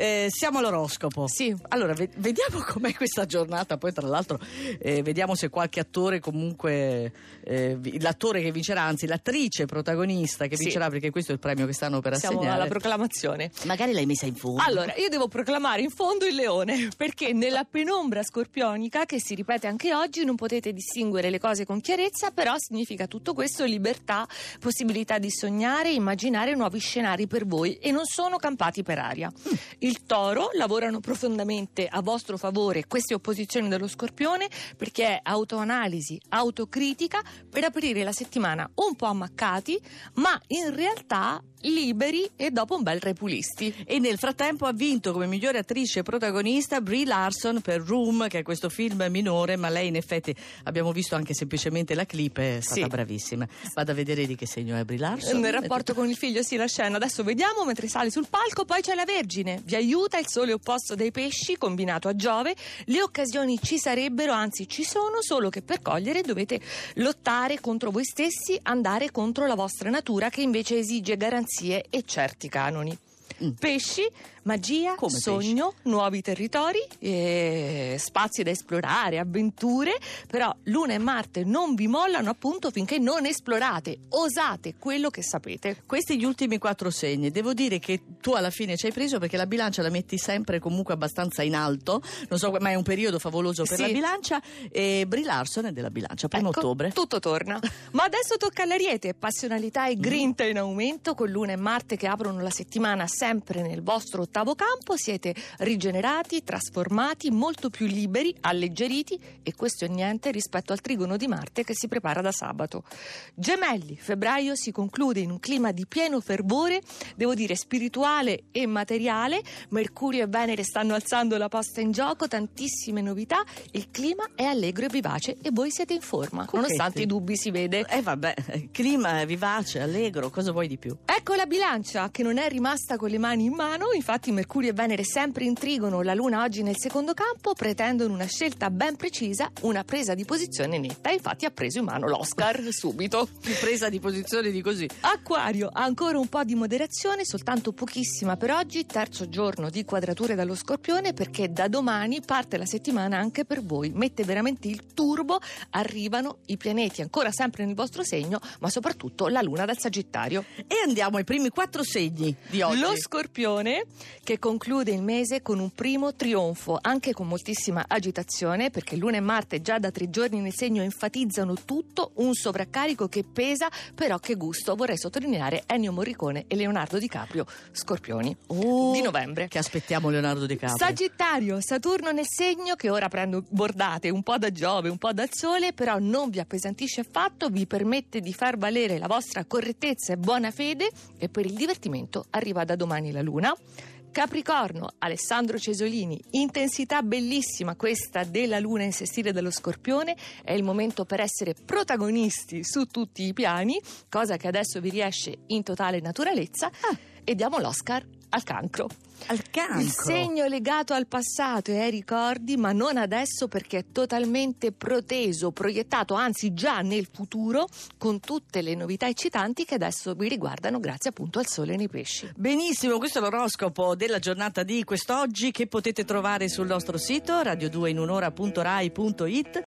Eh, siamo all'oroscopo. Sì. Allora, ve- vediamo com'è questa giornata. Poi, tra l'altro, eh, vediamo se qualche attore, comunque, eh, vi- l'attore che vincerà, anzi, l'attrice protagonista che Sì. vincerà, perché questo è il premio che stanno per Siamo assegnare. alla proclamazione. Magari l'hai messa in fondo. Allora, io devo proclamare in fondo il leone, perché nella penombra scorpionica, che si ripete anche oggi, non potete distinguere le cose con chiarezza, però significa tutto questo libertà, possibilità di sognare, immaginare nuovi scenari per voi e non sono campati per aria. Il toro lavorano profondamente a vostro favore queste opposizioni dello scorpione perché è autoanalisi, autocritica per aprire la settimana un po' ammaccati, ma in realtà liberi e dopo un bel repulisti. E nel frattempo ha vinto come migliore attrice protagonista Brie Larson per Room, che è questo film minore, ma lei in effetti abbiamo visto anche semplicemente la clip, è stata Sì. bravissima. Vado a vedere di che segno è Brie Larson. Nel rapporto con il figlio, sì, la scena. Adesso vediamo mentre sale sul palco. Poi c'è la Vergine. Vi aiuta il sole opposto dei pesci, combinato a Giove. Le occasioni ci sarebbero, anzi ci sono, solo che per cogliere dovete lottare contro voi stessi, andare contro la vostra natura che invece esige garanzie e certi canoni. Mm. Pesci, magia, Come sogno, nuovi territori, e spazi da esplorare, avventure, però Luna e Marte non vi mollano appunto finché non esplorate, osate quello che sapete. Questi gli ultimi quattro segni. Devo dire che tu alla fine ci hai preso perché la bilancia la metti sempre comunque abbastanza in alto. Non so, ma è un periodo favoloso per Sì. la bilancia. E Brie Larson è della bilancia, primo Ecco, ottobre. Tutto torna. Ma adesso tocca all'Ariete, passionalità e grinta in aumento con Luna e Marte che aprono la settimana sempre nel vostro ottavo campo, siete rigenerati, trasformati, molto più liberi, alleggeriti e questo è niente rispetto al trigono di Marte che si prepara da sabato. Gemelli, febbraio si conclude in un clima di pieno fervore, devo dire spirituale e materiale, Mercurio e Venere stanno alzando la posta in gioco, tantissime novità, il clima è allegro e vivace e voi siete in forma, Cucchetti. nonostante i dubbi si vede. Eh vabbè, il clima vivace, allegro, cosa vuoi di più? Ecco la bilancia che non è rimasta con le mani in mano, infatti Mercurio e Venere sempre intrigono, la Luna oggi nel secondo campo pretendono una scelta ben precisa, una presa di posizione netta, infatti ha preso in mano l'Oscar subito. Presa di posizione di così. Acquario, ancora un po' di moderazione, soltanto pochissima per oggi, terzo giorno di quadrature dallo Scorpione perché da domani parte la settimana anche per voi, mette veramente il turbo, arrivano i pianeti ancora sempre nel vostro segno, ma soprattutto la Luna dal Sagittario. E andiamo ai primi quattro segni di oggi. Lo Scorpione che conclude il mese con un primo trionfo, anche con moltissima agitazione, perché Luna e Marte già da tre giorni nel segno enfatizzano tutto, un sovraccarico che pesa, però che gusto. Vorrei sottolineare Ennio Morricone e Leonardo DiCaprio, Scorpioni, Oh, di novembre. Che aspettiamo Leonardo DiCaprio. Sagittario, Saturno nel segno che ora prendo bordate un po' da Giove, un po' dal Sole, però non vi appesantisce affatto, vi permette di far valere la vostra correttezza e buona fede e per il divertimento arriva da domani la Luna. Capricorno, Alessandro Cesolini, intensità bellissima questa della luna in sestile dello Scorpione, è il momento per essere protagonisti su tutti i piani, cosa che adesso vi riesce in totale naturalezza, e diamo l'Oscar al cancro. Al cancro. Il segno legato al passato e ai ricordi, ma non adesso perché è totalmente proteso, proiettato, anzi già nel futuro, con tutte le novità eccitanti che adesso vi riguardano grazie appunto al sole nei pesci. Benissimo, questo è l'oroscopo della giornata di quest'oggi che potete trovare sul nostro sito radio2inunora.rai.it